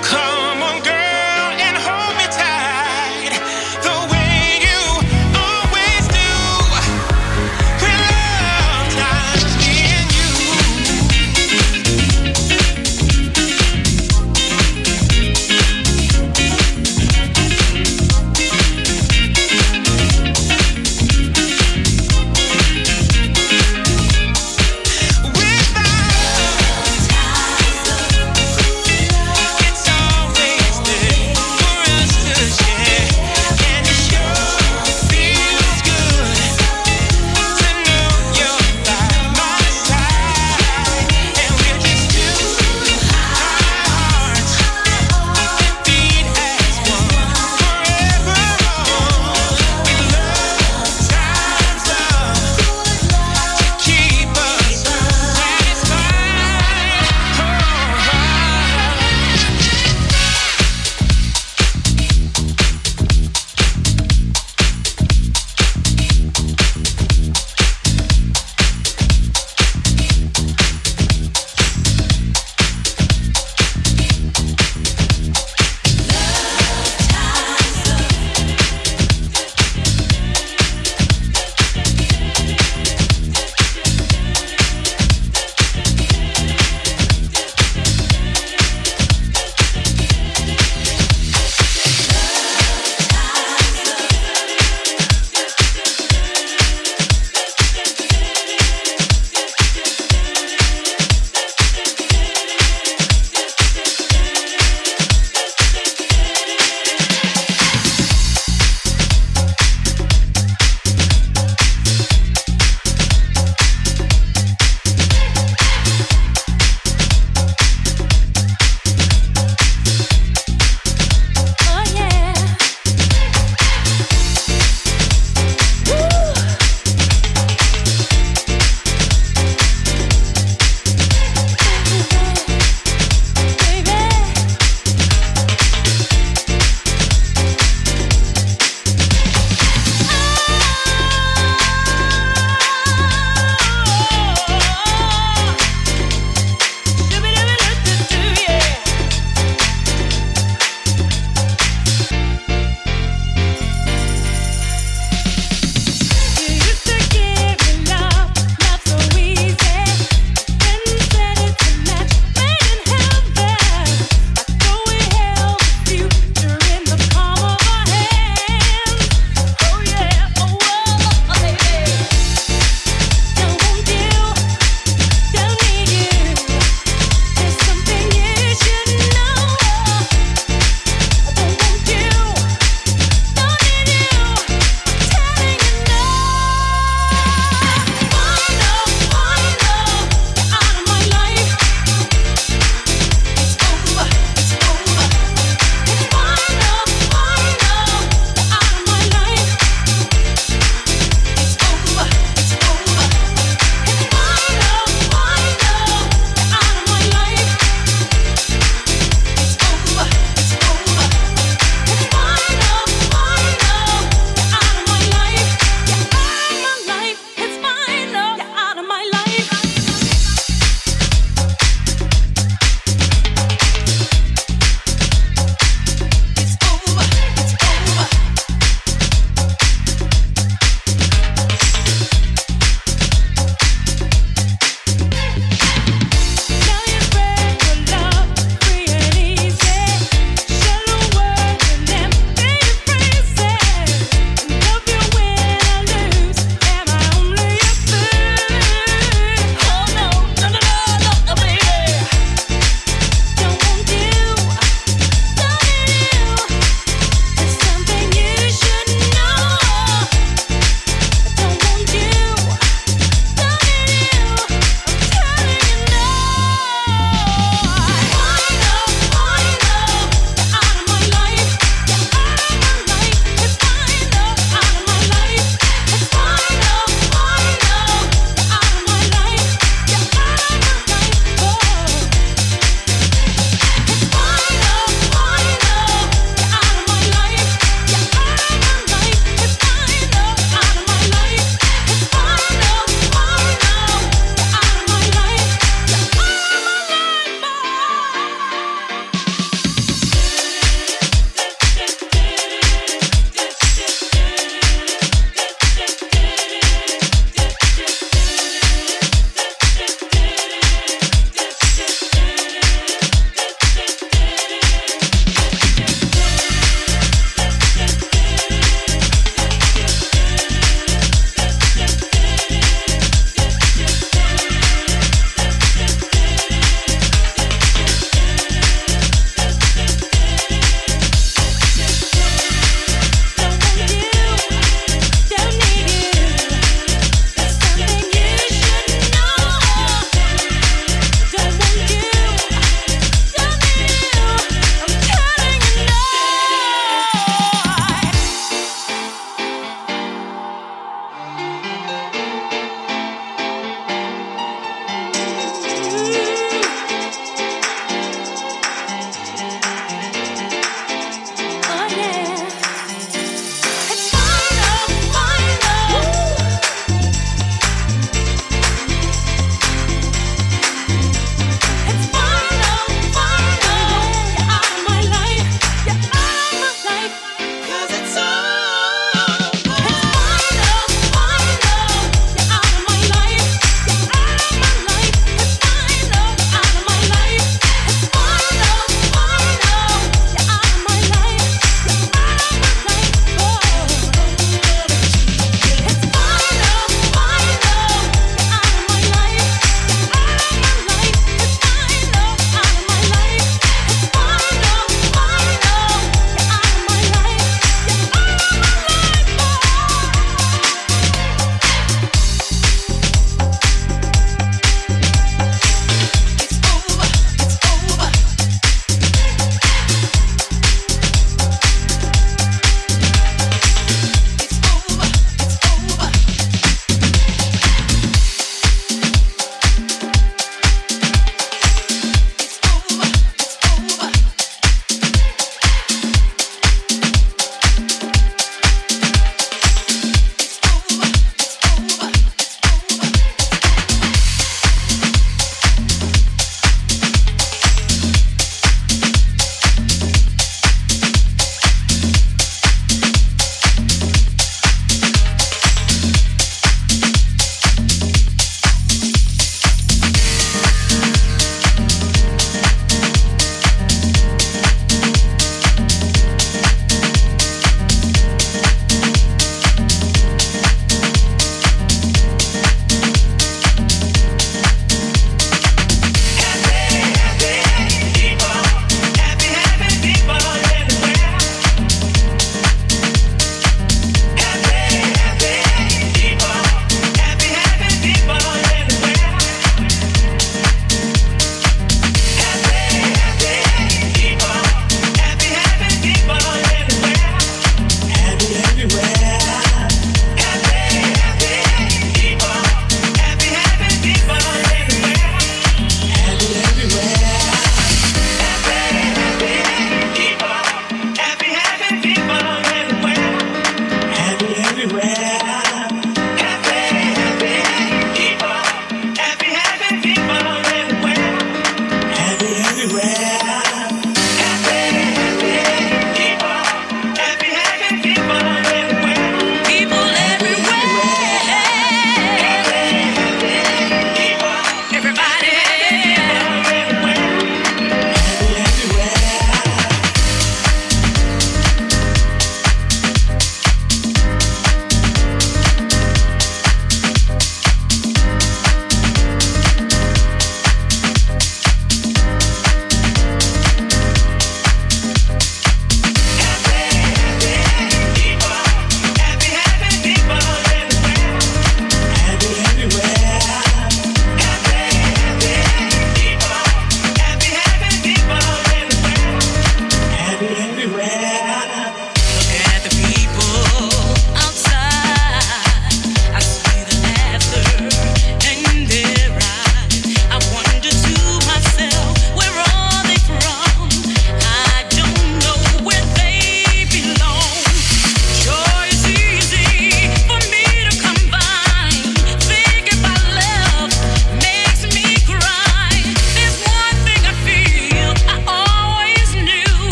Come on, girl.